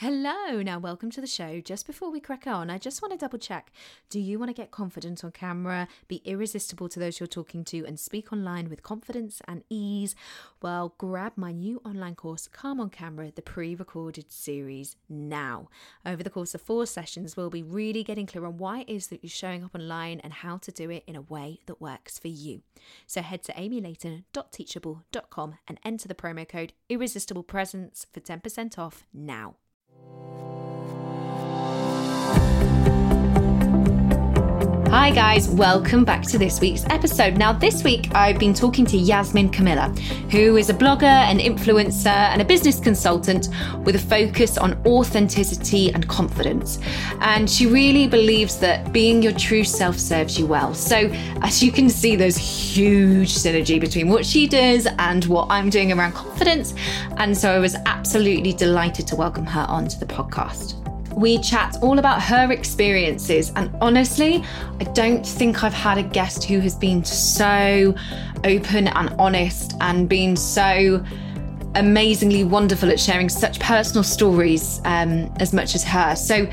Hello, now welcome to the show. Just before we crack on, I just want to double check. Do you want to get confident on camera, be irresistible to those you're talking to, and speak online with confidence and ease? Well, grab my new online course, Calm on Camera, the pre recorded series now. Over the course of four sessions, we'll be really getting clear on why it is that you're showing up online and how to do it in a way that works for you. So head to amylayton.teachable.com and enter the promo code Irresistible Presence for 10% off now. Hi, guys, welcome back to this week's episode. Now, this week I've been talking to Yasmin Camilla, who is a blogger, an influencer, and a business consultant with a focus on authenticity and confidence. And she really believes that being your true self serves you well. So, as you can see, there's huge synergy between what she does and what I'm doing around confidence. And so I was absolutely delighted to welcome her onto the podcast we chat all about her experiences. And honestly, I don't think I've had a guest who has been so open and honest and been so amazingly wonderful at sharing such personal stories um, as much as her. So,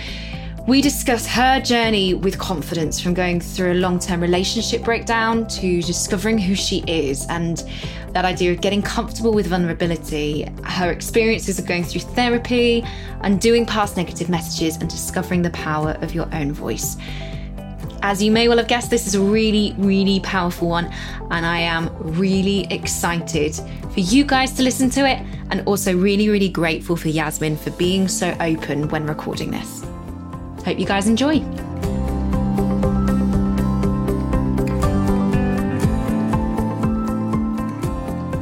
we discuss her journey with confidence from going through a long term relationship breakdown to discovering who she is and that idea of getting comfortable with vulnerability, her experiences of going through therapy, undoing past negative messages, and discovering the power of your own voice. As you may well have guessed, this is a really, really powerful one, and I am really excited for you guys to listen to it, and also really, really grateful for Yasmin for being so open when recording this. Hope you guys enjoy.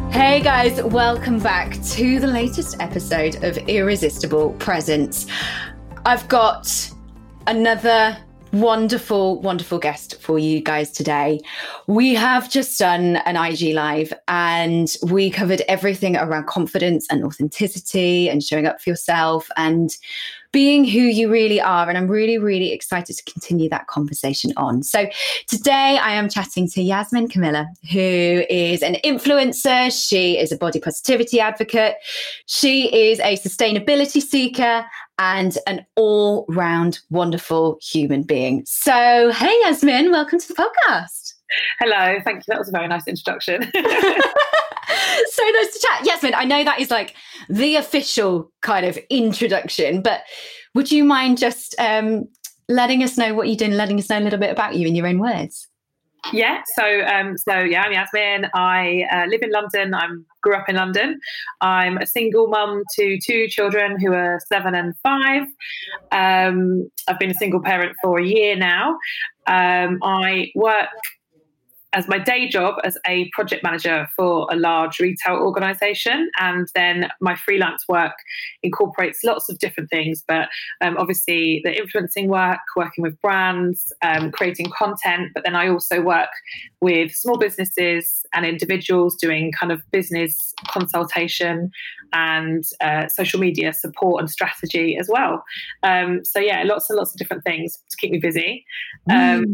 Hey guys, welcome back to the latest episode of Irresistible Presence. I've got another wonderful, wonderful guest for you guys today. We have just done an IG live and we covered everything around confidence and authenticity and showing up for yourself and being who you really are. And I'm really, really excited to continue that conversation on. So today I am chatting to Yasmin Camilla, who is an influencer. She is a body positivity advocate. She is a sustainability seeker and an all round wonderful human being. So, hey, Yasmin, welcome to the podcast. Hello, thank you. That was a very nice introduction. so nice to chat. Yasmin, I know that is like the official kind of introduction, but would you mind just um, letting us know what you do and letting us know a little bit about you in your own words? Yeah, so um, so yeah, I'm Yasmin. I uh, live in London. I grew up in London. I'm a single mum to two children who are seven and five. Um, I've been a single parent for a year now. Um, I work as my day job as a project manager for a large retail organization. And then my freelance work incorporates lots of different things, but um, obviously the influencing work, working with brands, um, creating content. But then I also work with small businesses and individuals doing kind of business consultation and uh, social media support and strategy as well. Um, so, yeah, lots and lots of different things to keep me busy. Mm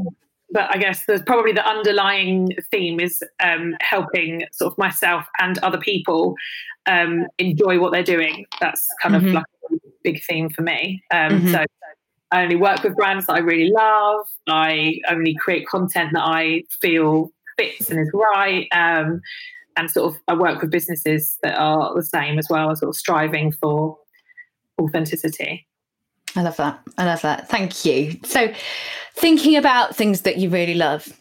but I guess there's probably the underlying theme is um, helping sort of myself and other people um, enjoy what they're doing. That's kind mm-hmm. of like a big theme for me. Um, mm-hmm. So I only work with brands that I really love. I only create content that I feel fits and is right. Um, and sort of I work with businesses that are the same as well, sort of striving for authenticity. I love that. I love that. Thank you. So, thinking about things that you really love,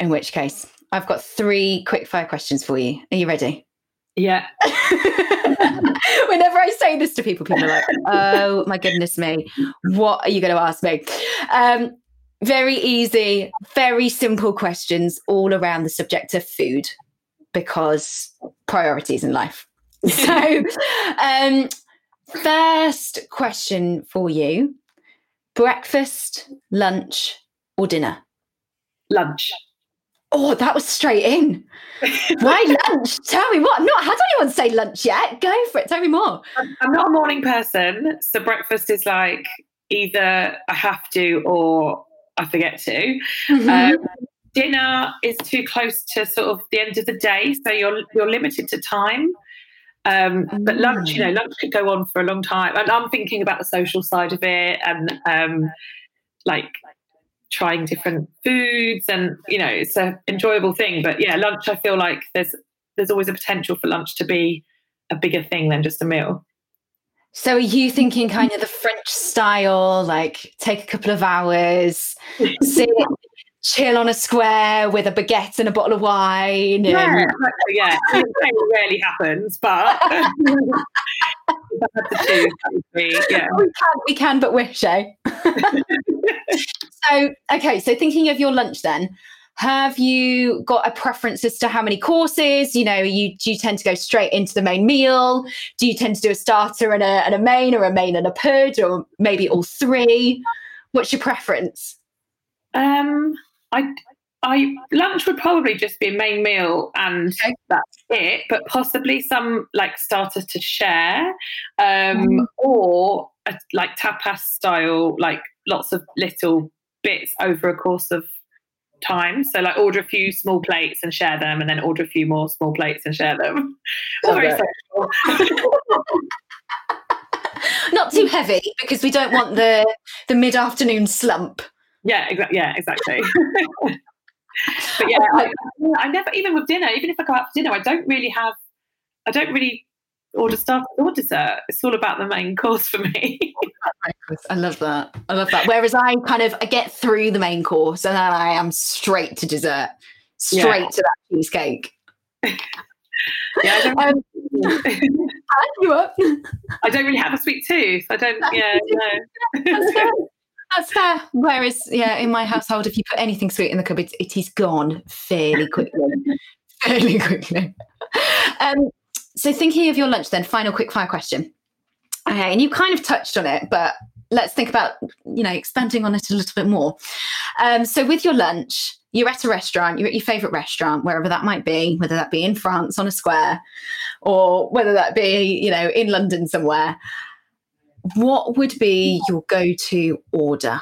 in which case, I've got three quick fire questions for you. Are you ready? Yeah. Whenever I say this to people, people are like, oh my goodness me, what are you going to ask me? Um, very easy, very simple questions all around the subject of food because priorities in life. So, um, First question for you breakfast, lunch, or dinner? Lunch. Oh, that was straight in. Why lunch? Tell me what. I've not had anyone say lunch yet. Go for it. Tell me more. I'm not a morning person. So breakfast is like either I have to or I forget to. Mm-hmm. Um, dinner is too close to sort of the end of the day. So you're, you're limited to time. Um, but lunch, you know, lunch could go on for a long time. And I'm thinking about the social side of it and um, like trying different foods and you know it's an enjoyable thing. But yeah lunch i feel like there's there's always a potential for lunch to be a bigger thing than just a meal. So are you thinking kind of the French style, like take a couple of hours, sit, chill on a square with a baguette and a bottle of wine? Yeah, and... yeah. it rarely happens, but yeah. We can, we can, but wish, eh? so, okay, so thinking of your lunch then, have you got a preference as to how many courses? You know, you do you tend to go straight into the main meal? Do you tend to do a starter and a, and a main, or a main and a pud, or maybe all three? What's your preference? Um, I I lunch would probably just be a main meal and okay. that's it, but possibly some like starter to share, um, mm. or a, like tapas style, like lots of little bits over a course of time. So like order a few small plates and share them, and then order a few more small plates and share them. very Not too heavy because we don't want the the mid afternoon slump. Yeah, exactly. Yeah, exactly. but yeah, I, I never even with dinner. Even if I go out for dinner, I don't really have. I don't really order starter or dessert. It's all about the main course for me. I love that. I love that. Whereas I kind of I get through the main course and then I am straight to dessert, straight yeah. to that cheesecake. yeah, I don't, um, you up. I don't really have a sweet tooth. I don't. Yeah, no. That's fair. Whereas, yeah, in my household, if you put anything sweet in the cupboard, it is gone fairly quickly. fairly quickly. Um, so, thinking of your lunch, then, final quick fire question. Okay, and you kind of touched on it, but let's think about you know expanding on it a little bit more. Um, so, with your lunch, you're at a restaurant, you're at your favorite restaurant, wherever that might be, whether that be in France on a square, or whether that be you know in London somewhere. What would be your go-to order?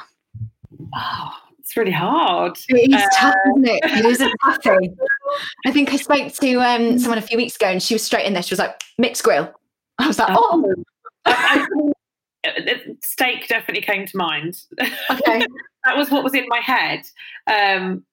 Oh, it's really hard. It is uh, tough, isn't it? It is a toughie. I think I spoke to um, someone a few weeks ago and she was straight in there. She was like, mixed grill. I was like, oh. I, steak definitely came to mind. Okay. that was what was in my head. Um,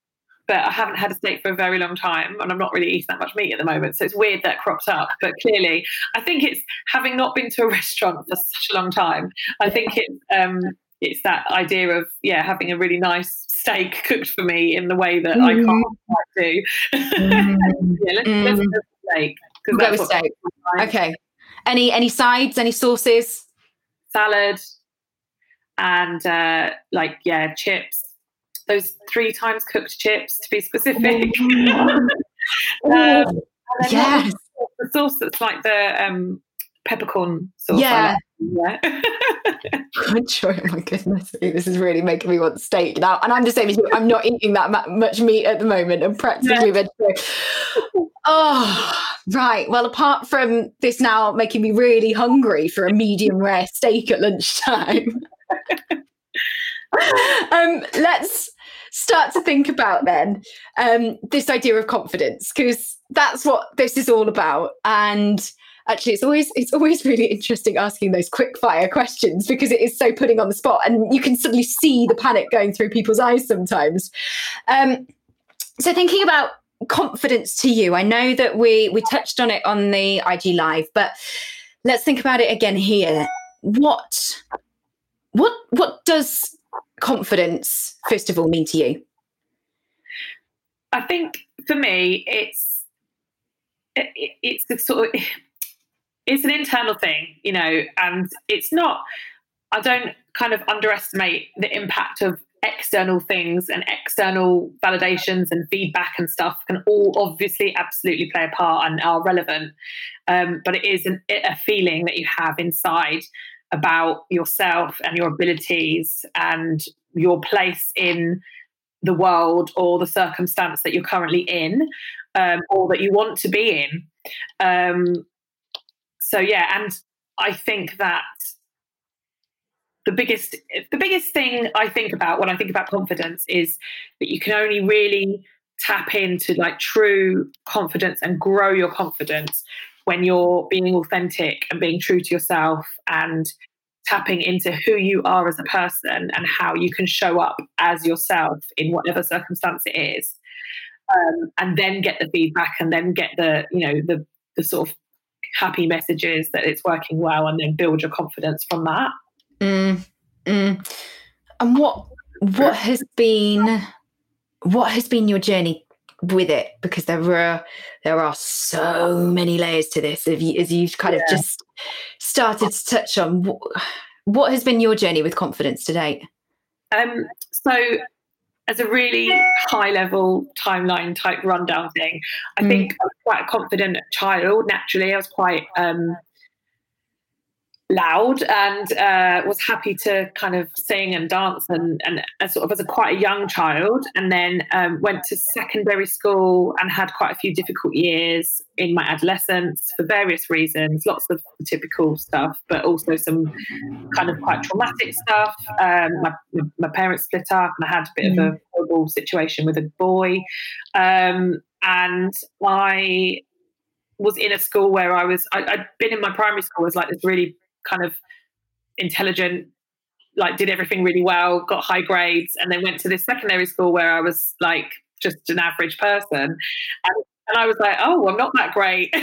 but I haven't had a steak for a very long time and I'm not really eating that much meat at the moment. So it's weird that cropped up. But clearly, I think it's having not been to a restaurant for such a long time, I think it's um, it's that idea of yeah having a really nice steak cooked for me in the way that mm. I can't quite do. Mm. yeah, let's, mm. let's go steak because that's what steak. Okay. Any any sides? Any sauces? Salad and uh, like yeah chips. Those three times cooked chips to be specific. um, yes. The sauce that's like the um, peppercorn sauce. Yeah. Yeah. I'm sure. Oh my goodness, this is really making me want steak now. And I'm the same as you. I'm not eating that much meat at the moment. I'm practically yeah. vegetarian. Oh, right. Well, apart from this now making me really hungry for a medium rare steak at lunchtime, um, let's start to think about then um, this idea of confidence because that's what this is all about. And actually it's always it's always really interesting asking those quick fire questions because it is so putting on the spot and you can suddenly see the panic going through people's eyes sometimes um, so thinking about confidence to you i know that we we touched on it on the ig live but let's think about it again here what what what does confidence first of all mean to you i think for me it's it, it's the sort of it's an internal thing, you know, and it's not, I don't kind of underestimate the impact of external things and external validations and feedback and stuff can all obviously absolutely play a part and are relevant. Um, but it is an, a feeling that you have inside about yourself and your abilities and your place in the world or the circumstance that you're currently in um, or that you want to be in. Um, so yeah, and I think that the biggest the biggest thing I think about when I think about confidence is that you can only really tap into like true confidence and grow your confidence when you're being authentic and being true to yourself and tapping into who you are as a person and how you can show up as yourself in whatever circumstance it is um, and then get the feedback and then get the you know the the sort of happy messages that it's working well and then build your confidence from that mm, mm. and what what has been what has been your journey with it because there were there are so many layers to this as, you, as you've kind yeah. of just started to touch on what, what has been your journey with confidence to date um so as a really high level timeline type rundown thing i mm. think i was quite a confident child naturally i was quite um loud and uh, was happy to kind of sing and dance and, and, and sort of as a quite a young child and then um, went to secondary school and had quite a few difficult years in my adolescence for various reasons lots of typical stuff but also some kind of quite traumatic stuff um, my, my parents split up and i had a bit mm. of a mm. horrible situation with a boy um, and i was in a school where I was I, had been in my primary school as like this really kind of intelligent, like did everything really well, got high grades, and then went to this secondary school where I was like just an average person. And, and I was like, oh, I'm not that great, um,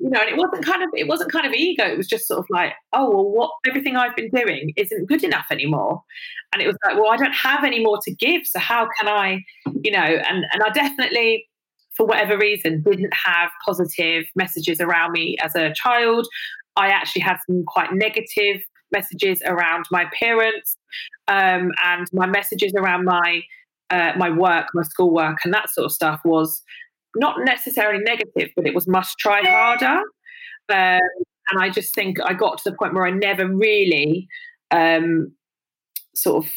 you know. And it wasn't kind of it wasn't kind of ego. It was just sort of like, oh, well, what everything I've been doing isn't good enough anymore. And it was like, well, I don't have any more to give, so how can I, you know? And and I definitely for whatever reason, didn't have positive messages around me as a child. I actually had some quite negative messages around my parents um, and my messages around my uh, my work, my schoolwork, and that sort of stuff was not necessarily negative, but it was must try harder. Um, and I just think I got to the point where I never really um, sort of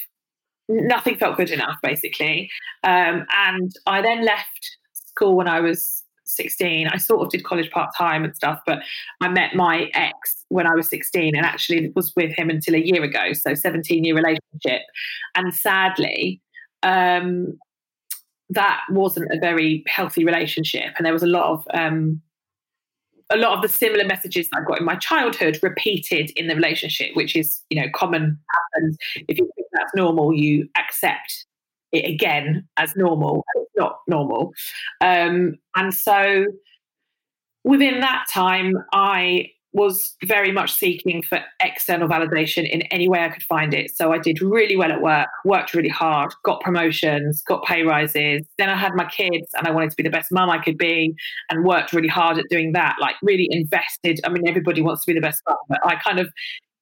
nothing felt good enough, basically. Um, and I then left school when I was 16. I sort of did college part time and stuff, but I met my ex when I was 16 and actually was with him until a year ago. So 17 year relationship. And sadly, um, that wasn't a very healthy relationship. And there was a lot of, um, a lot of the similar messages that I got in my childhood repeated in the relationship, which is, you know, common happens. If you think that's normal, you accept it again as normal. Not normal. Um, and so within that time, I was very much seeking for external validation in any way I could find it. So I did really well at work, worked really hard, got promotions, got pay rises. Then I had my kids and I wanted to be the best mum I could be and worked really hard at doing that, like really invested. I mean, everybody wants to be the best mum, but I kind of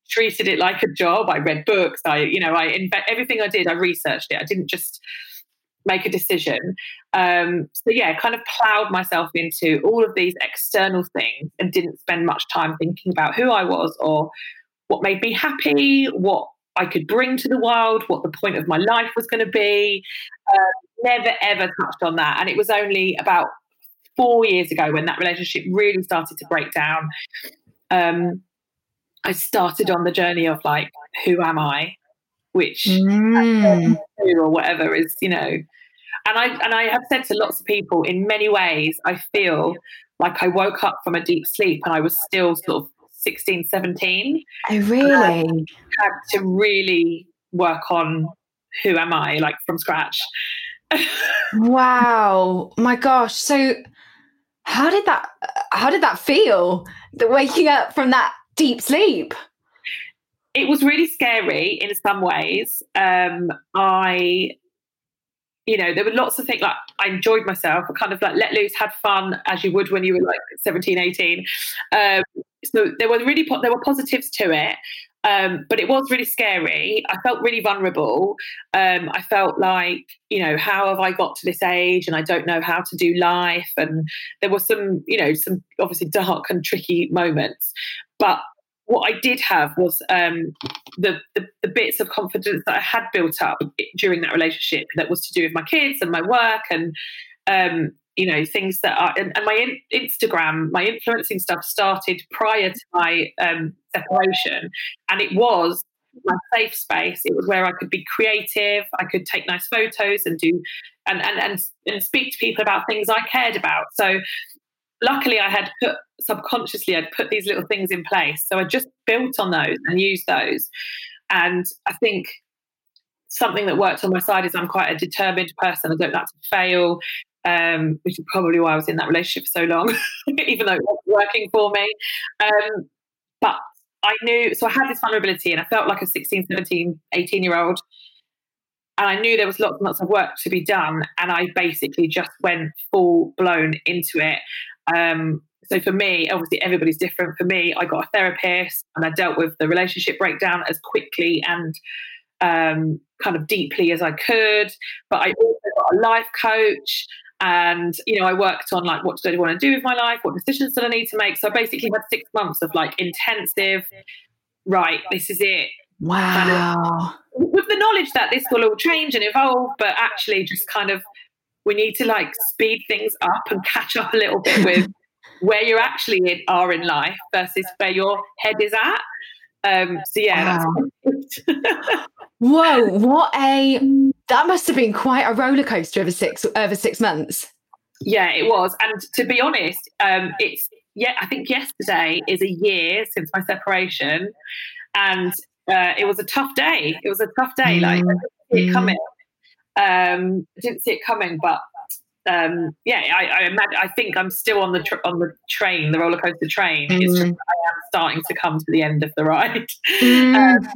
treated it like a job. I read books. I, you know, I everything I did, I researched it. I didn't just make a decision. Um, so yeah, kind of plowed myself into all of these external things and didn't spend much time thinking about who I was or what made me happy, what I could bring to the world, what the point of my life was going to be. Uh, never ever touched on that, and it was only about four years ago when that relationship really started to break down. Um, I started on the journey of like, who am I? Which mm. or whatever is, you know, and I and I have said to lots of people in many ways, I feel like I woke up from a deep sleep and I was still sort of 16, 17. I really had to really work on who am I, like from scratch. wow. My gosh. So how did that how did that feel? The waking up from that deep sleep? It was really scary in some ways. Um, I, you know, there were lots of things like I enjoyed myself. I kind of like let loose, had fun as you would when you were like 17, 18. Um, so there were really po- there were positives to it. Um, but it was really scary. I felt really vulnerable. Um, I felt like, you know, how have I got to this age and I don't know how to do life? And there were some, you know, some obviously dark and tricky moments. But what I did have was um, the, the, the bits of confidence that I had built up during that relationship that was to do with my kids and my work and um, you know things that are and, and my in, Instagram, my influencing stuff started prior to my um, separation, and it was my safe space. It was where I could be creative. I could take nice photos and do and and and, and speak to people about things I cared about. So luckily I had put subconsciously I'd put these little things in place. So I just built on those and used those. And I think something that worked on my side is I'm quite a determined person. I don't like to fail, um, which is probably why I was in that relationship for so long, even though it wasn't working for me. Um, but I knew, so I had this vulnerability and I felt like a 16, 17, 18 year old. And I knew there was lots and lots of work to be done. And I basically just went full blown into it. Um, so for me, obviously everybody's different. For me, I got a therapist and I dealt with the relationship breakdown as quickly and um, kind of deeply as I could. But I also got a life coach. And, you know, I worked on like, what do I want to do with my life? What decisions do I need to make? So I basically had six months of like intensive, right, this is it. Wow. Kind of, with the knowledge that this will all change and evolve, but actually just kind of, we need to like speed things up and catch up a little bit with where you actually in, are in life versus where your head is at. Um, so yeah, wow. Whoa, what a that must have been quite a roller coaster over six over six months. Yeah, it was. And to be honest, um, it's yeah, I think yesterday is a year since my separation, and uh, it was a tough day. It was a tough day. Mm. Like it coming. Um, I didn't see it coming, but um, yeah, I, I, imagine, I think I'm still on the tr- on the train, the roller coaster train. Mm. It's just I am starting to come to the end of the ride. Mm. Um,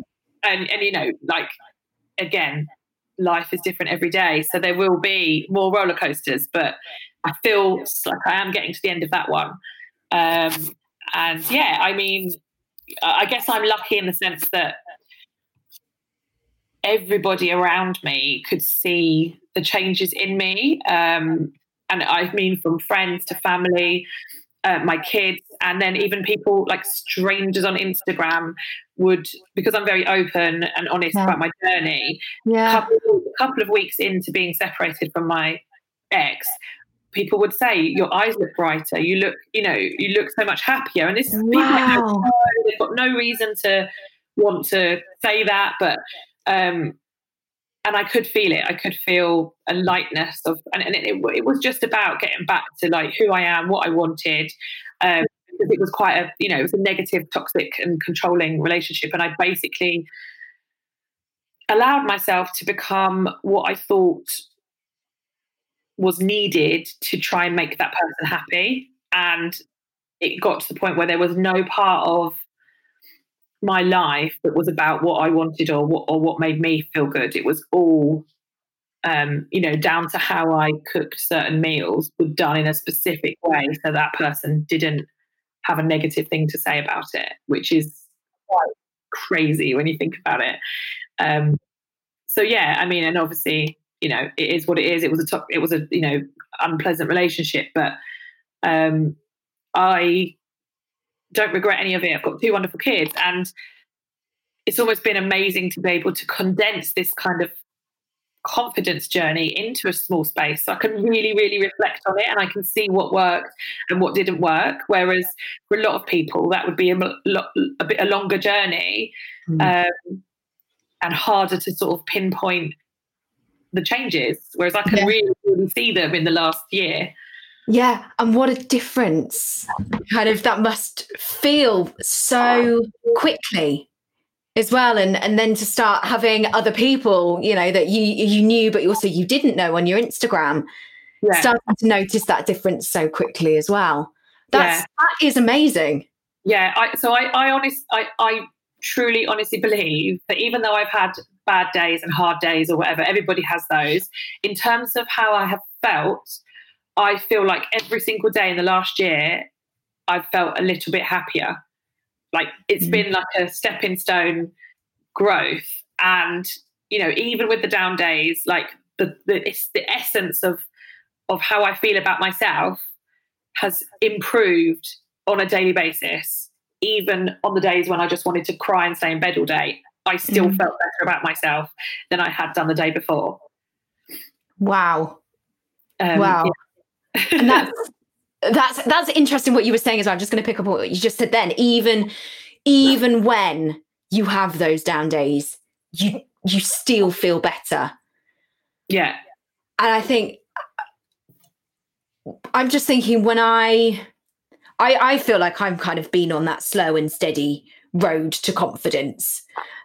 and and you know like again life is different every day so there will be more roller coasters but i feel like i am getting to the end of that one um, and yeah i mean i guess i'm lucky in the sense that everybody around me could see the changes in me um, and i mean from friends to family uh, my kids and then even people like strangers on instagram would because i'm very open and honest yeah. about my journey yeah couple, couple of weeks into being separated from my ex people would say your eyes look brighter you look you know you look so much happier and this is wow. they've got no reason to want to say that but um and I could feel it. I could feel a lightness of, and, and it, it, was just about getting back to like who I am, what I wanted. Um, it was quite a, you know, it was a negative, toxic, and controlling relationship, and I basically allowed myself to become what I thought was needed to try and make that person happy, and it got to the point where there was no part of my life that was about what I wanted or what or what made me feel good. It was all um, you know, down to how I cooked certain meals were done in a specific way so that person didn't have a negative thing to say about it, which is quite crazy when you think about it. Um, so yeah, I mean, and obviously, you know, it is what it is. It was a top, it was a you know unpleasant relationship, but um, I don't regret any of it. I've got two wonderful kids, and it's almost been amazing to be able to condense this kind of confidence journey into a small space. So I can really, really reflect on it and I can see what worked and what didn't work. Whereas for a lot of people, that would be a, a bit a longer journey mm. um, and harder to sort of pinpoint the changes. Whereas I can yeah. really, really see them in the last year. Yeah, and what a difference. Kind of that must feel so quickly as well and and then to start having other people, you know, that you you knew but also you didn't know on your Instagram. Yeah. Starting to notice that difference so quickly as well. That's yeah. that is amazing. Yeah, I so I I honest I I truly honestly believe that even though I've had bad days and hard days or whatever, everybody has those. In terms of how I have felt, I feel like every single day in the last year, I've felt a little bit happier. Like it's mm. been like a stepping stone growth. And, you know, even with the down days, like the, the it's the essence of of how I feel about myself has improved on a daily basis. Even on the days when I just wanted to cry and stay in bed all day, I still mm. felt better about myself than I had done the day before. Wow. Um, wow. Yeah and that's that's that's interesting what you were saying as well. I'm just going to pick up on what you just said then. Even even when you have those down days, you you still feel better. Yeah. And I think I'm just thinking when I, I, I feel like I've kind of been on that slow and steady road to confidence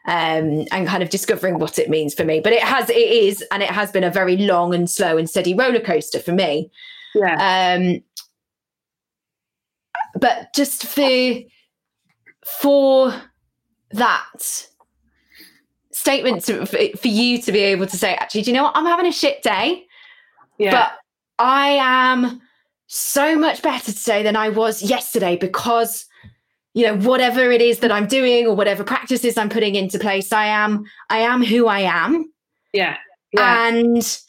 um, and kind of discovering what it means for me. But it has, it is, and it has been a very long and slow and steady roller coaster for me. Yeah. Um, but just for for that statement to, for, for you to be able to say, actually, do you know what? I'm having a shit day, Yeah. but I am so much better today than I was yesterday because you know whatever it is that I'm doing or whatever practices I'm putting into place, I am I am who I am, yeah. Yeah. and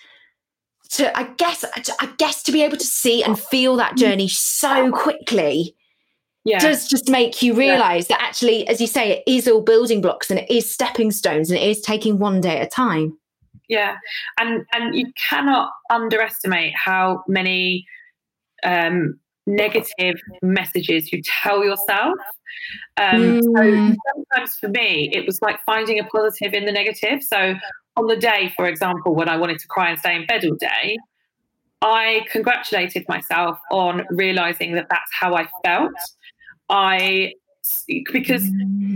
to I guess I guess to be able to see and feel that journey so quickly yeah. does just make you realize that actually, as you say, it is all building blocks and it is stepping stones and it is taking one day at a time. Yeah, and and you cannot underestimate how many um, negative messages you tell yourself. Um, So Mm. sometimes for me, it was like finding a positive in the negative. So on the day, for example, when I wanted to cry and stay in bed all day, I congratulated myself on realizing that that's how I felt. I because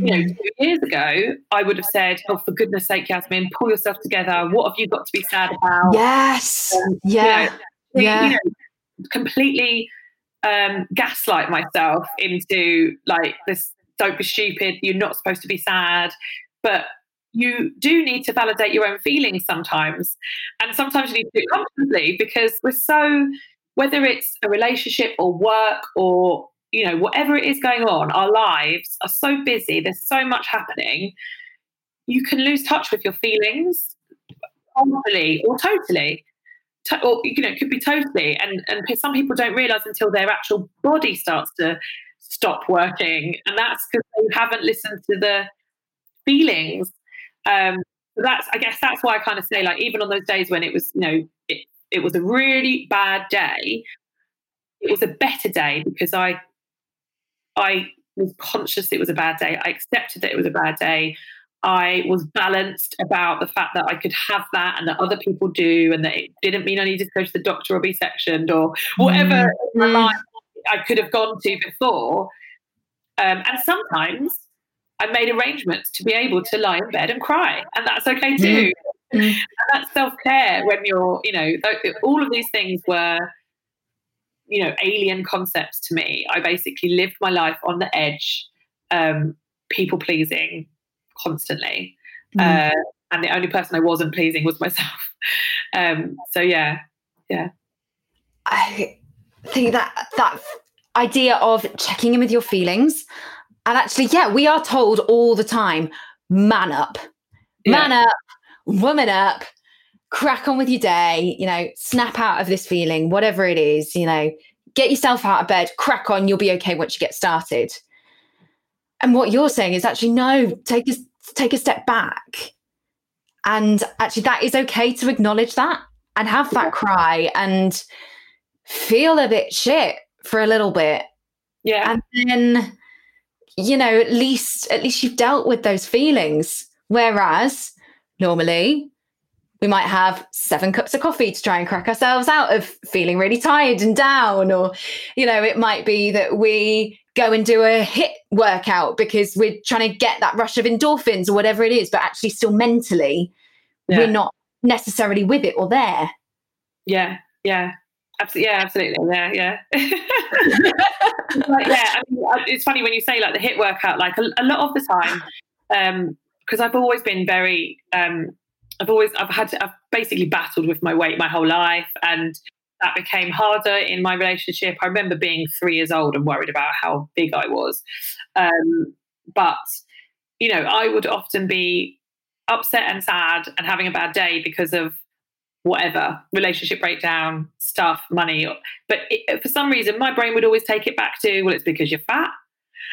you know, two years ago, I would have said, "Oh, for goodness' sake, Yasmin, pull yourself together. What have you got to be sad about?" Yes. Um, you Yeah. you Yeah. know, completely um, gaslight myself into like this. Don't be stupid. You're not supposed to be sad, but you do need to validate your own feelings sometimes, and sometimes you need to do it comfortably because we're so. Whether it's a relationship or work or you know whatever it is going on, our lives are so busy. There's so much happening. You can lose touch with your feelings, partially or totally to- or you know, it could be totally. And and some people don't realize until their actual body starts to stop working, and that's because they haven't listened to the feelings. Um, so that's I guess that's why I kind of say like even on those days when it was you know it, it was a really bad day, it was a better day because I I was conscious it was a bad day. I accepted that it was a bad day. I was balanced about the fact that I could have that and that other people do, and that it didn't mean I needed to go to the doctor or be sectioned or whatever in my Mm. life I could have gone to before. Um, and sometimes I made arrangements to be able to lie in bed and cry, and that's okay too. Mm. And that's self care when you're, you know, th- all of these things were, you know, alien concepts to me. I basically lived my life on the edge, um, people pleasing constantly. Mm. Uh, and the only person I wasn't pleasing was myself. Um, so yeah, yeah, I think that that idea of checking in with your feelings, and actually, yeah, we are told all the time, man up, man up, woman up, crack on with your day, you know, snap out of this feeling, whatever it is, you know, get yourself out of bed, crack on, you'll be okay once you get started. And what you're saying is actually no, take a take a step back. And actually that is okay to acknowledge that and have that cry and feel a bit shit for a little bit yeah, and then you know at least at least you've dealt with those feelings. Whereas normally we might have seven cups of coffee to try and crack ourselves out of feeling really tired and down or you know it might be that we go and do a HIIT workout because we're trying to get that rush of endorphins or whatever it is but actually still mentally yeah, we're not necessarily with it or there. Yeah, yeah. Absolutely, yeah, absolutely, yeah, yeah. yeah, I mean, it's funny when you say like the HIIT workout. Like a, a lot of the time, because I've always been very, um, I've always, I've had, to, I've basically battled with my weight my whole life, and that became harder in my relationship. I remember being three years old and worried about how big I was, um, but you know, I would often be upset and sad and having a bad day because of whatever relationship breakdown stuff money. But it, for some reason my brain would always take it back to well it's because you're fat.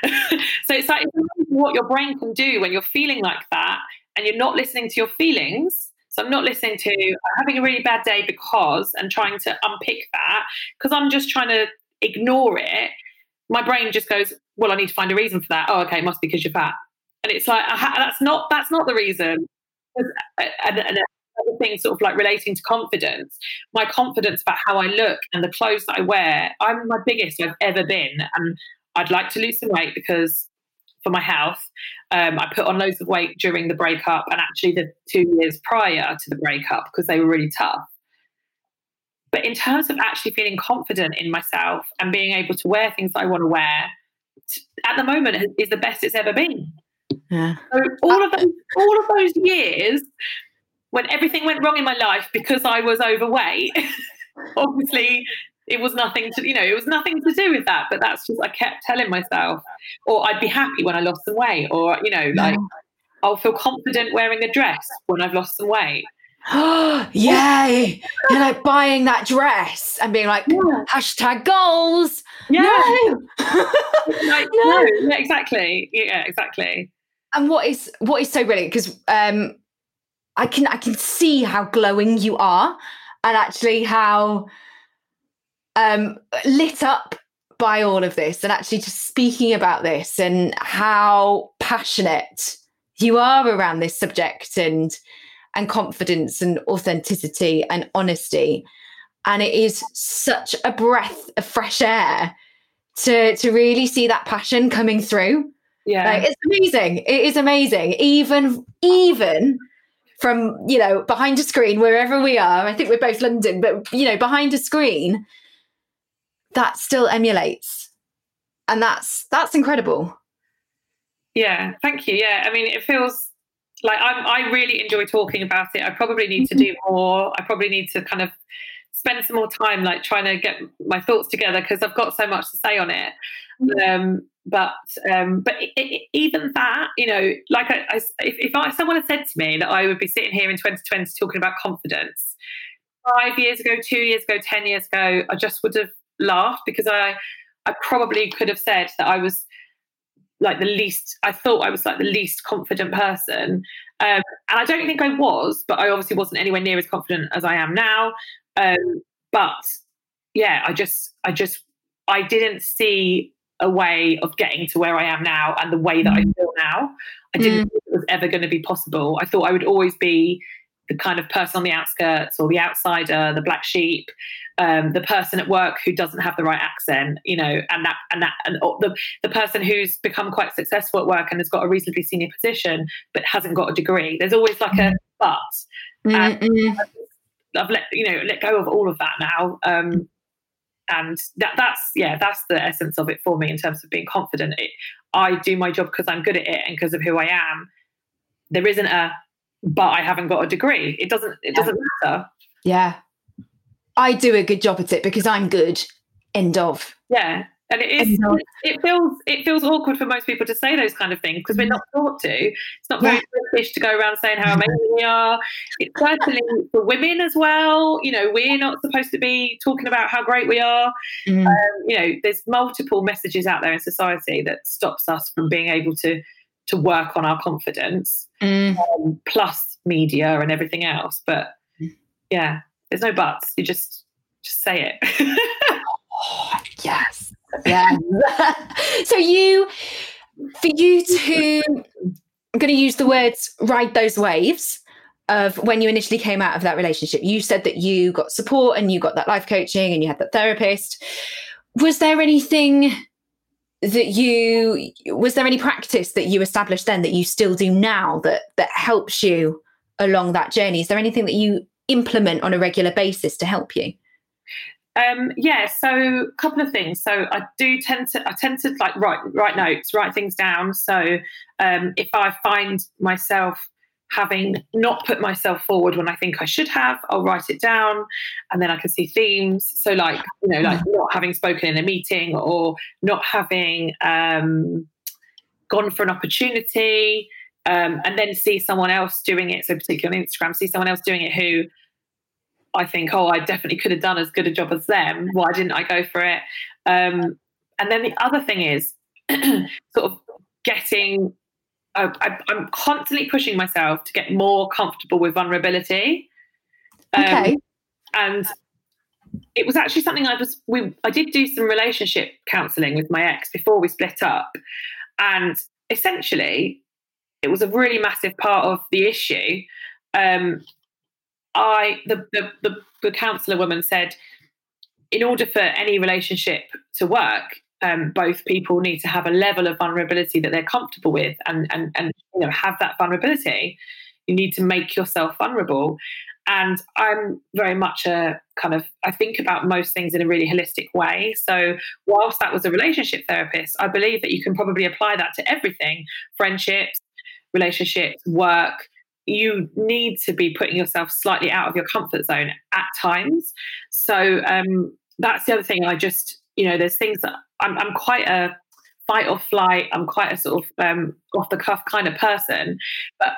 So it's like it's what your brain can do when you're feeling like that and you're not listening to your feelings. So i'm not listening to I'm having a really bad day because and trying to unpick that because i'm just trying to ignore it. My brain just goes well i need to find a reason for that. Oh okay it must be because you're fat. And it's like ha- that's not that's not the reason. Uh, and, and other things sort of like relating to confidence, my confidence about how I look and the clothes that I wear, I'm my biggest I've ever been. And I'd like to lose some weight because for my health, um, I put on loads of weight during the breakup and actually the two years prior to the breakup because they were really tough. But in terms of actually feeling confident in myself and being able to wear things that I want to wear, at the moment is the best it's ever been. Yeah. So all of those, all of those years when everything went wrong in my life because I was overweight, obviously it was nothing to you know it was nothing to do with that. But that's just I kept telling myself, or I'd be happy when I lost some weight, or you know like I'll feel confident wearing a dress when I've lost some weight. Yay! You're like buying that dress and being like, yeah. hashtag goals. Yeah. No. like, no. no. Yeah, exactly. Yeah, exactly. And what is what is so brilliant because um I can I can see how glowing you are and actually how um lit up by all of this and actually just speaking about this and how passionate you are around this subject and and confidence and authenticity and honesty. And it is such a breath of fresh air to to really see that passion coming through. Yeah. Like, it's amazing. It is amazing. Even even from, you know, behind a screen, wherever we are, I think we're both London, but you know, behind a screen, that still emulates. And that's that's incredible. Yeah, thank you. Yeah. I mean, it feels like I'm, I really enjoy talking about it. I probably need to do more. I probably need to kind of spend some more time like trying to get my thoughts together because I've got so much to say on it. Um, but um, but it, it, even that, you know, like I, I, if, if I, someone had said to me that I would be sitting here in 2020 talking about confidence five years ago, two years ago, ten years ago, I just would have laughed because I I probably could have said that I was like the least i thought i was like the least confident person. Um, and i don't think i was but i obviously wasn't anywhere near as confident as i am now. Um, but yeah i just i just i didn't see a way of getting to where i am now and the way that i mm. feel now i didn't mm. think it was ever going to be possible i thought i would always be the kind of person on the outskirts or the outsider the black sheep um, the person at work who doesn't have the right accent, you know, and that and that and the the person who's become quite successful at work and has got a reasonably senior position but hasn't got a degree. There's always like a but. Mm-hmm. I've let you know let go of all of that now. Um, and that that's yeah that's the essence of it for me in terms of being confident it, i do my job because i'm good at it and because of who i am there isn't a but i haven't got a degree it doesn't it doesn't matter yeah I do a good job at it because I'm good. End of. Yeah. And it is it feels it feels awkward for most people to say those kind of things because we're not taught to. It's not very yeah. British to go around saying how amazing we are. It's certainly for women as well. You know, we're not supposed to be talking about how great we are. Mm. Um, you know, there's multiple messages out there in society that stops us from being able to to work on our confidence, mm. um, plus media and everything else. But mm. yeah, there's no buts. You just just say it. Yes. so you for you to I'm going to use the words ride those waves of when you initially came out of that relationship. You said that you got support and you got that life coaching and you had that therapist. Was there anything that you was there any practice that you established then that you still do now that that helps you along that journey? Is there anything that you implement on a regular basis to help you? Um, yeah, so a couple of things. So I do tend to I tend to like write write notes, write things down. So um, if I find myself having not put myself forward when I think I should have, I'll write it down, and then I can see themes. So like you know, like not having spoken in a meeting or not having um, gone for an opportunity um, and then see someone else doing it. So particularly on Instagram, see someone else doing it who I think, oh, I definitely could have done as good a job as them. Why didn't I go for it? Um, and then the other thing is sort of getting. Uh, I, am constantly pushing myself to get more comfortable with vulnerability. Um, okay. And it was actually something I was. We I did do some relationship counselling with my ex before we split up, and essentially it was a really massive part of the issue. Um, I the the, the, the counsellor woman said, in order for any relationship to work, um, both people need to have a level of vulnerability that they're comfortable with, and and and you know have that vulnerability. You need to make yourself vulnerable, and I'm very much a kind of I think about most things in a really holistic way. So whilst that was a relationship therapist, I believe that you can probably apply that to everything: friendships, relationships, work. You need to be putting yourself slightly out of your comfort zone at times. So um, that's the other thing. I just you know, there's things that I'm, I'm quite a fight or flight. I'm quite a sort of um, off the cuff kind of person, but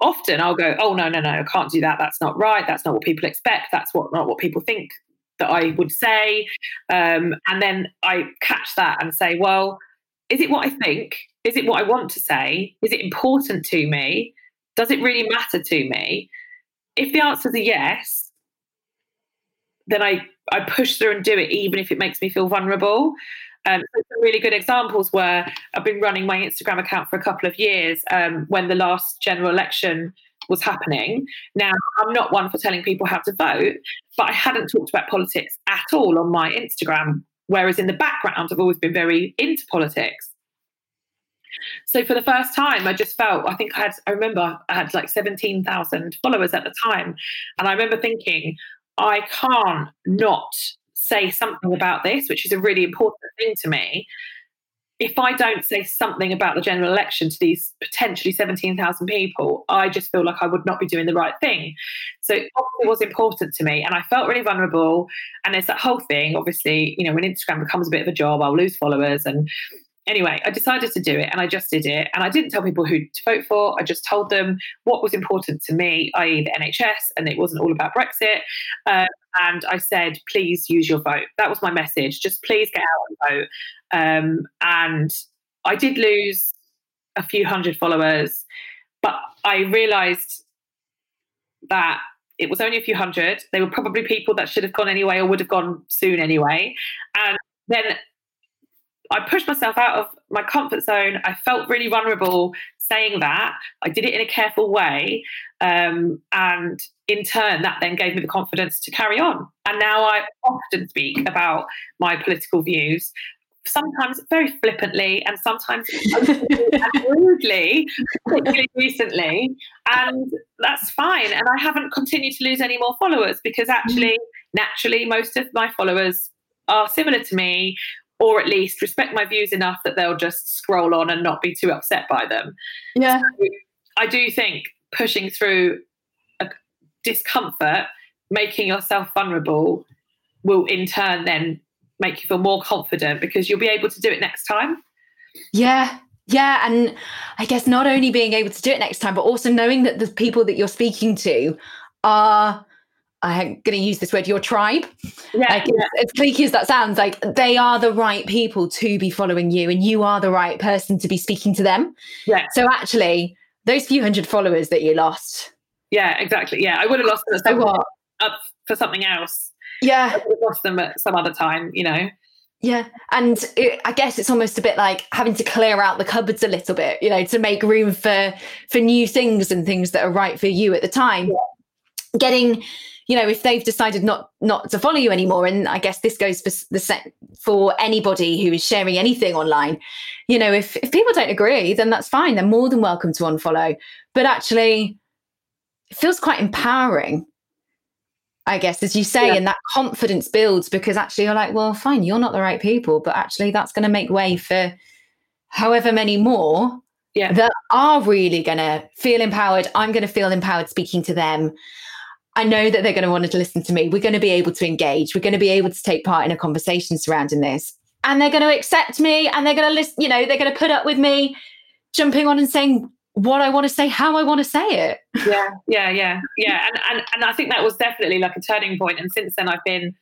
often I'll go, oh no, no, no, I can't do that. That's not right. That's not what people expect. That's what not what people think that I would say. Um, and then I catch that and say, well, is it what I think? Is it what I want to say? Is it important to me? Does it really matter to me? If the answer is a yes, then I I push through and do it, even if it makes me feel vulnerable. Um, some really good examples where I've been running my Instagram account for a couple of years um, when the last general election was happening. Now, I'm not one for telling people how to vote, but I hadn't talked about politics at all on my Instagram, whereas in the background, I've always been very into politics. So for the first time, I just felt, I think I had, I remember I had like 17,000 followers at the time. And I remember thinking, I can't not say something about this, which is a really important thing to me. If I don't say something about the general election to these potentially 17,000 people, I just feel like I would not be doing the right thing. So it was important to me. And I felt really vulnerable. And there's that whole thing, obviously, you know, when Instagram becomes a bit of a job, I'll lose followers and anyway, I decided to do it and I just did it. And I didn't tell people who to vote for. I just told them what was important to me, i.e., the NHS, and it wasn't all about Brexit. Um, and I said, please use your vote. That was my message. Just please get out and vote. Um, and I did lose a few hundred followers, but I realized that it was only a few hundred. They were probably people that should have gone anyway or would have gone soon anyway. And then I pushed myself out of my comfort zone. I felt really vulnerable saying that. I did it in a careful way. Um, and in turn, that then gave me the confidence to carry on. And now I often speak about my political views. Sometimes very flippantly and sometimes rudely, particularly recently. And that's fine. And I haven't continued to lose any more followers because actually, naturally, most of my followers are similar to me or at least respect my views enough that they'll just scroll on and not be too upset by them. Yeah. So I do think pushing through a discomfort, making yourself vulnerable, will in turn then make you feel more confident because you'll be able to do it next time. Yeah. Yeah. And I guess not only being able to do it next time, but also knowing that the people that you're speaking to are I'm going to use this word, your tribe. Yeah, like, yeah. As, as cliquey as that sounds, like they are the right people to be following you, and you are the right person to be speaking to them. Yeah. So actually, those few hundred followers that you lost. Yeah, exactly. Yeah, I would have lost them so what? up for something else. Yeah, I would have lost them at some other time. You know. Yeah, and it, I guess it's almost a bit like having to clear out the cupboards a little bit, you know, to make room for for new things and things that are right for you at the time. Yeah. Getting you know if they've decided not not to follow you anymore and i guess this goes for the set for anybody who is sharing anything online you know if, if people don't agree then that's fine they're more than welcome to unfollow but actually it feels quite empowering i guess as you say yeah. and that confidence builds because actually you're like well fine you're not the right people but actually that's going to make way for however many more yeah. that are really going to feel empowered i'm going to feel empowered speaking to them I know that they're going to want to listen to me. We're going to be able to engage. We're going to be able to take part in a conversation surrounding this. And they're going to accept me and they're going to listen, you know, they're going to put up with me jumping on and saying what I want to say, how I want to say it. Yeah, yeah, yeah, yeah. And, and and I think that was definitely like a turning point. And since then I've been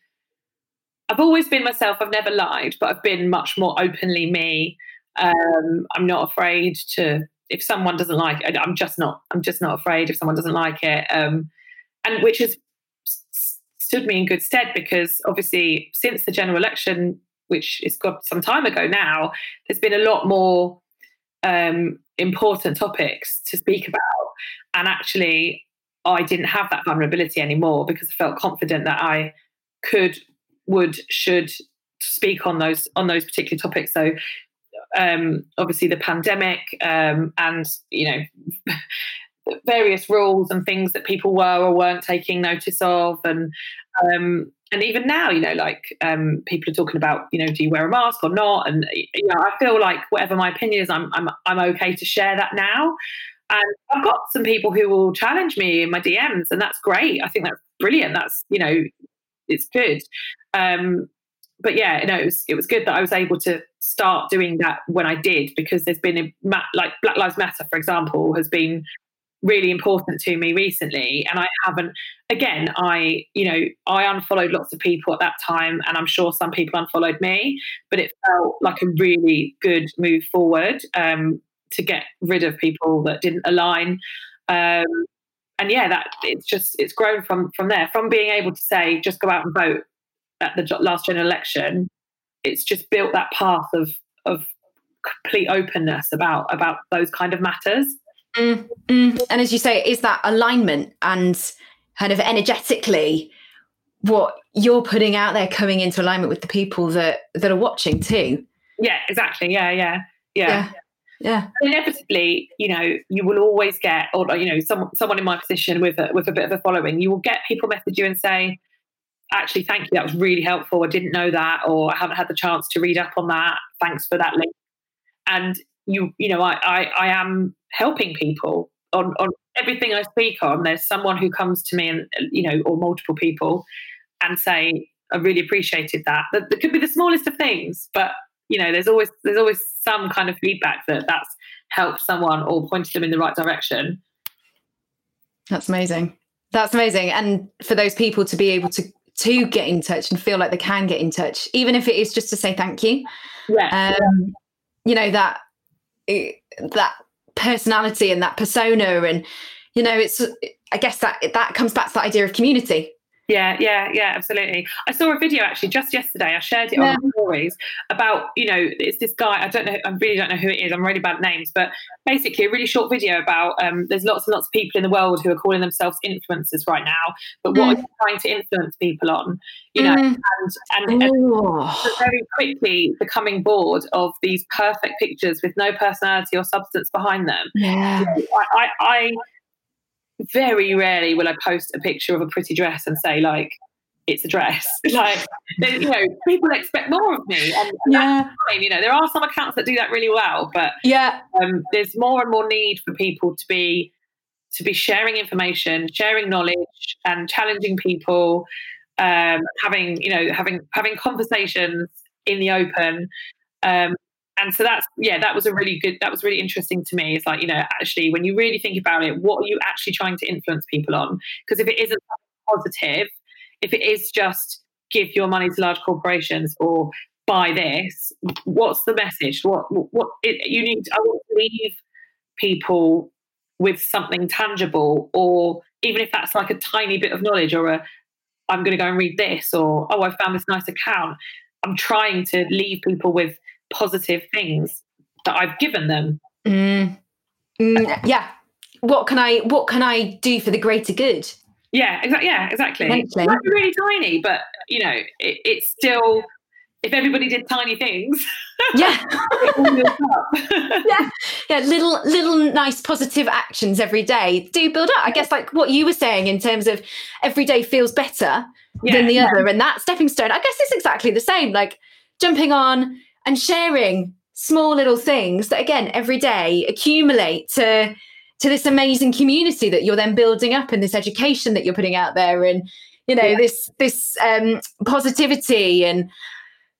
I've always been myself. I've never lied, but I've been much more openly me. Um, I'm not afraid to if someone doesn't like it, I'm just not I'm just not afraid if someone doesn't like it. Um, and which has stood me in good stead because obviously since the general election, which is got some time ago now, there's been a lot more um, important topics to speak about, and actually. I didn't have that vulnerability anymore because I felt confident that I could, would, should speak on those on those particular topics. So um, obviously the pandemic um, and you know various rules and things that people were or weren't taking notice of. And um, and even now you know like um, people are talking about you know do you wear a mask or not? And you know I feel like whatever my opinion is I'm I'm I'm okay to share that now. And I've got some people who will challenge me in my DMs and that's great. I think that's brilliant. That's you know it's good. Um, but yeah, no, it was it was good that I was able to start doing that when I did because there's been a like Black Lives Matter, for example, has been really important to me recently and i haven't again i you know i unfollowed lots of people at that time and i'm sure some people unfollowed me but it felt like a really good move forward um, to get rid of people that didn't align. Um, and yeah that it's just it's grown from from there. From being able to say just go out and vote at the last general election it's just built that path of of complete openness about about those kind of matters Mm, mm. And as you say, is that alignment and kind of energetically what you're putting out there coming into alignment with the people that that are watching too? Yeah, exactly. Yeah, yeah, yeah. yeah. Yeah. Inevitably, you know, you will always get, or you know, someone someone in my position with a, with a bit of a following, you will get people message you and say, "Actually, thank you. That was really helpful. I didn't know that, or I haven't had the chance to read up on that. Thanks for that link." And you you know I, I, I am helping people on, on everything I speak on. There's someone who comes to me and you know or multiple people and say I really appreciated that. That, that could be the smallest of things, but you know there's always there's always some kind of feedback that that's helped someone or pointed them in the right direction. That's amazing. That's amazing. And for those people to be able to to get in touch and feel like they can get in touch, even if it is just to say thank you. Yeah. Um, you know that that personality and that persona and you know it's i guess that that comes back to that idea of community yeah, yeah, yeah, absolutely. I saw a video actually just yesterday. I shared it yeah. on stories about, you know, it's this guy. I don't know. I really don't know who it is. I'm really bad at names, but basically a really short video about. Um, there's lots and lots of people in the world who are calling themselves influencers right now. But what mm. are you trying to influence people on? You know, mm. and and, and very quickly becoming bored of these perfect pictures with no personality or substance behind them. Yeah, I, I, I very rarely will I post a picture of a pretty dress and say like it's a dress. like you know, people expect more of me, and yeah. fine. You know, there are some accounts that do that really well, but yeah, um, there's more and more need for people to be to be sharing information, sharing knowledge, and challenging people, um, having you know having having conversations in the open. Um, and so that's yeah that was a really good that was really interesting to me. It's like you know actually when you really think about it what are you actually trying to influence people on? Because if it isn't positive if it is just give your money to large corporations or buy this what's the message? What what it, you need i want to leave people with something tangible or even if that's like a tiny bit of knowledge or a i'm going to go and read this or oh i found this nice account. I'm trying to leave people with positive things that I've given them. Mm. Mm, yeah. What can I what can I do for the greater good? Yeah, exactly. Yeah, exactly. It might be really tiny, but you know, it, it's still if everybody did tiny things. Yeah. yeah. Yeah. Little little nice positive actions every day do build up. I guess like what you were saying in terms of every day feels better yeah, than the yeah. other. And that stepping stone, I guess it's exactly the same. Like jumping on, and sharing small little things that again every day accumulate to to this amazing community that you're then building up and this education that you're putting out there and you know yeah. this this um, positivity and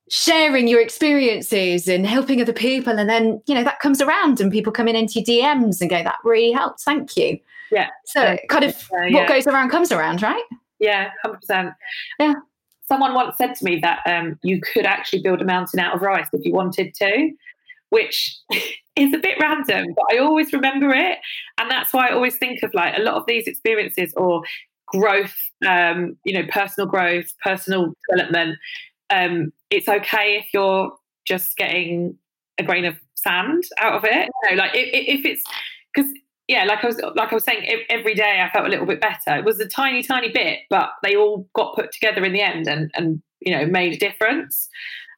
sharing your experiences and helping other people and then you know that comes around and people come in into your dms and go that really helps thank you yeah so yeah. kind of uh, yeah. what goes around comes around right yeah 100% yeah someone once said to me that um, you could actually build a mountain out of rice if you wanted to, which is a bit random, but I always remember it. And that's why I always think of like a lot of these experiences or growth, um, you know, personal growth, personal development. Um, it's okay if you're just getting a grain of sand out of it. You know, like if, if it's because yeah, like I was like I was saying, every day I felt a little bit better. It was a tiny, tiny bit, but they all got put together in the end, and and you know made a difference.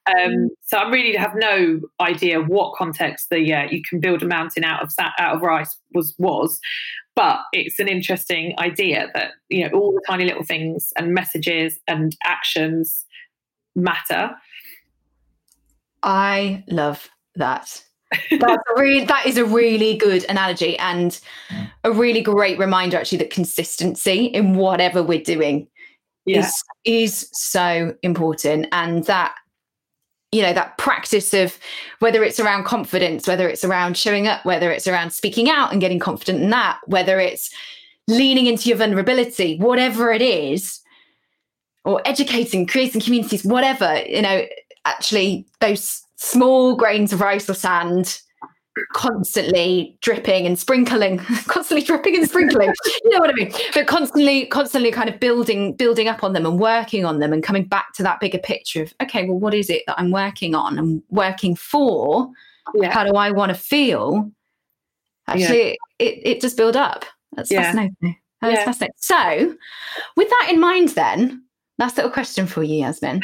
Um, mm. so I really have no idea what context the uh, you can build a mountain out of out of rice was was, but it's an interesting idea that you know all the tiny little things and messages and actions matter. I love that. That's a really, that is a really good analogy and a really great reminder actually that consistency in whatever we're doing yeah. is is so important and that you know that practice of whether it's around confidence whether it's around showing up whether it's around speaking out and getting confident in that whether it's leaning into your vulnerability whatever it is or educating creating communities whatever you know actually those small grains of rice or sand constantly dripping and sprinkling constantly dripping and sprinkling you know what i mean but constantly constantly kind of building building up on them and working on them and coming back to that bigger picture of okay well what is it that i'm working on and working for yeah. how do i want to feel actually yeah. it, it does build up that's yeah. fascinating that's yeah. fascinating so with that in mind then last little question for you yasmin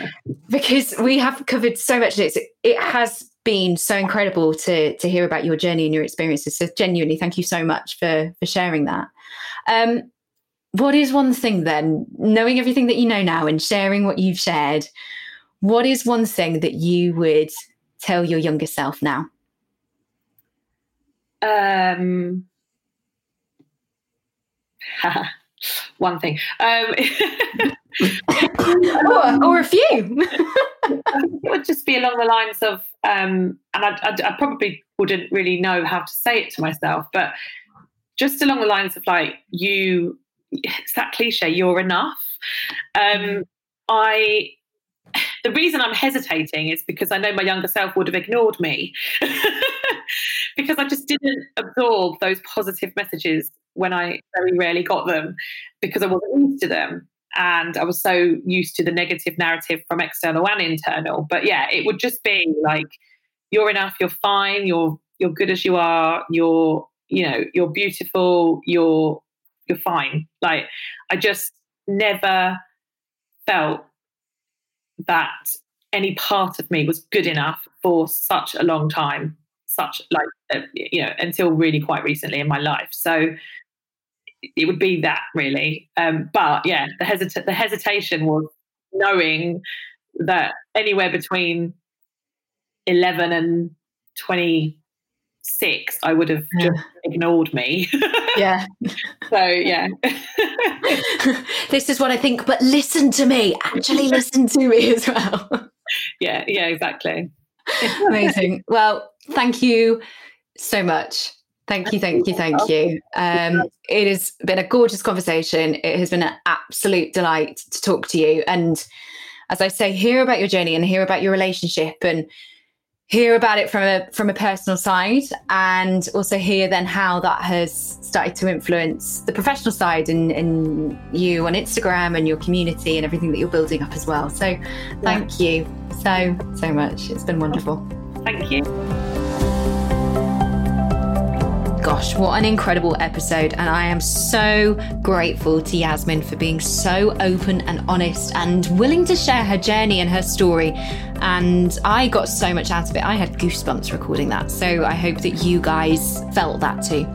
because we have covered so much of this it has been so incredible to to hear about your journey and your experiences. So genuinely, thank you so much for for sharing that. Um, what is one thing then, knowing everything that you know now and sharing what you've shared, what is one thing that you would tell your younger self now? Um, one thing. Um, or, or, a few. it would just be along the lines of, um, and I, I, I, probably wouldn't really know how to say it to myself, but just along the lines of like, you, it's that cliche, you're enough. Um, I, the reason I'm hesitating is because I know my younger self would have ignored me because I just didn't absorb those positive messages when I very rarely got them because I wasn't used to them. And I was so used to the negative narrative from external and internal. But yeah, it would just be like, you're enough, you're fine, you're you're good as you are, you're, you know, you're beautiful, you're you're fine. Like I just never felt that any part of me was good enough for such a long time such like uh, you know until really quite recently in my life so it would be that really. Um, but yeah, the hesit- the hesitation was knowing that anywhere between eleven and twenty six, I would have yeah. just ignored me. yeah. So yeah. this is what I think, but listen to me. Actually, listen to me as well. Yeah. Yeah. Exactly. Amazing. Well, thank you so much Thank you, thank you, thank you. Um, it has been a gorgeous conversation. It has been an absolute delight to talk to you. And as I say, hear about your journey and hear about your relationship and hear about it from a from a personal side and also hear then how that has started to influence the professional side and, and you on Instagram and your community and everything that you're building up as well. So thank yeah. you so, so much. It's been wonderful. Thank you gosh, what an incredible episode. And I am so grateful to Yasmin for being so open and honest and willing to share her journey and her story. And I got so much out of it. I had goosebumps recording that. So I hope that you guys felt that too.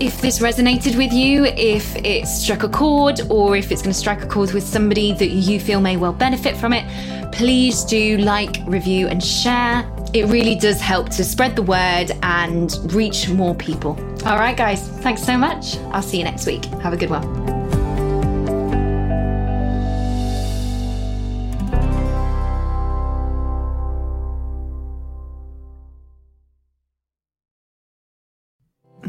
If this resonated with you, if it struck a chord, or if it's going to strike a chord with somebody that you feel may well benefit from it, please do like, review, and share. It really does help to spread the word and reach more people. All right, guys, thanks so much. I'll see you next week. Have a good one.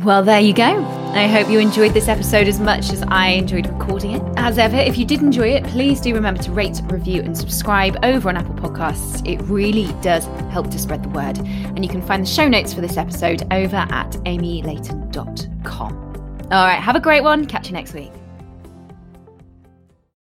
Well, there you go. I hope you enjoyed this episode as much as I enjoyed recording it. As ever, if you did enjoy it, please do remember to rate, review, and subscribe over on Apple Podcasts. It really does help to spread the word. And you can find the show notes for this episode over at amylayton.com. All right, have a great one. Catch you next week.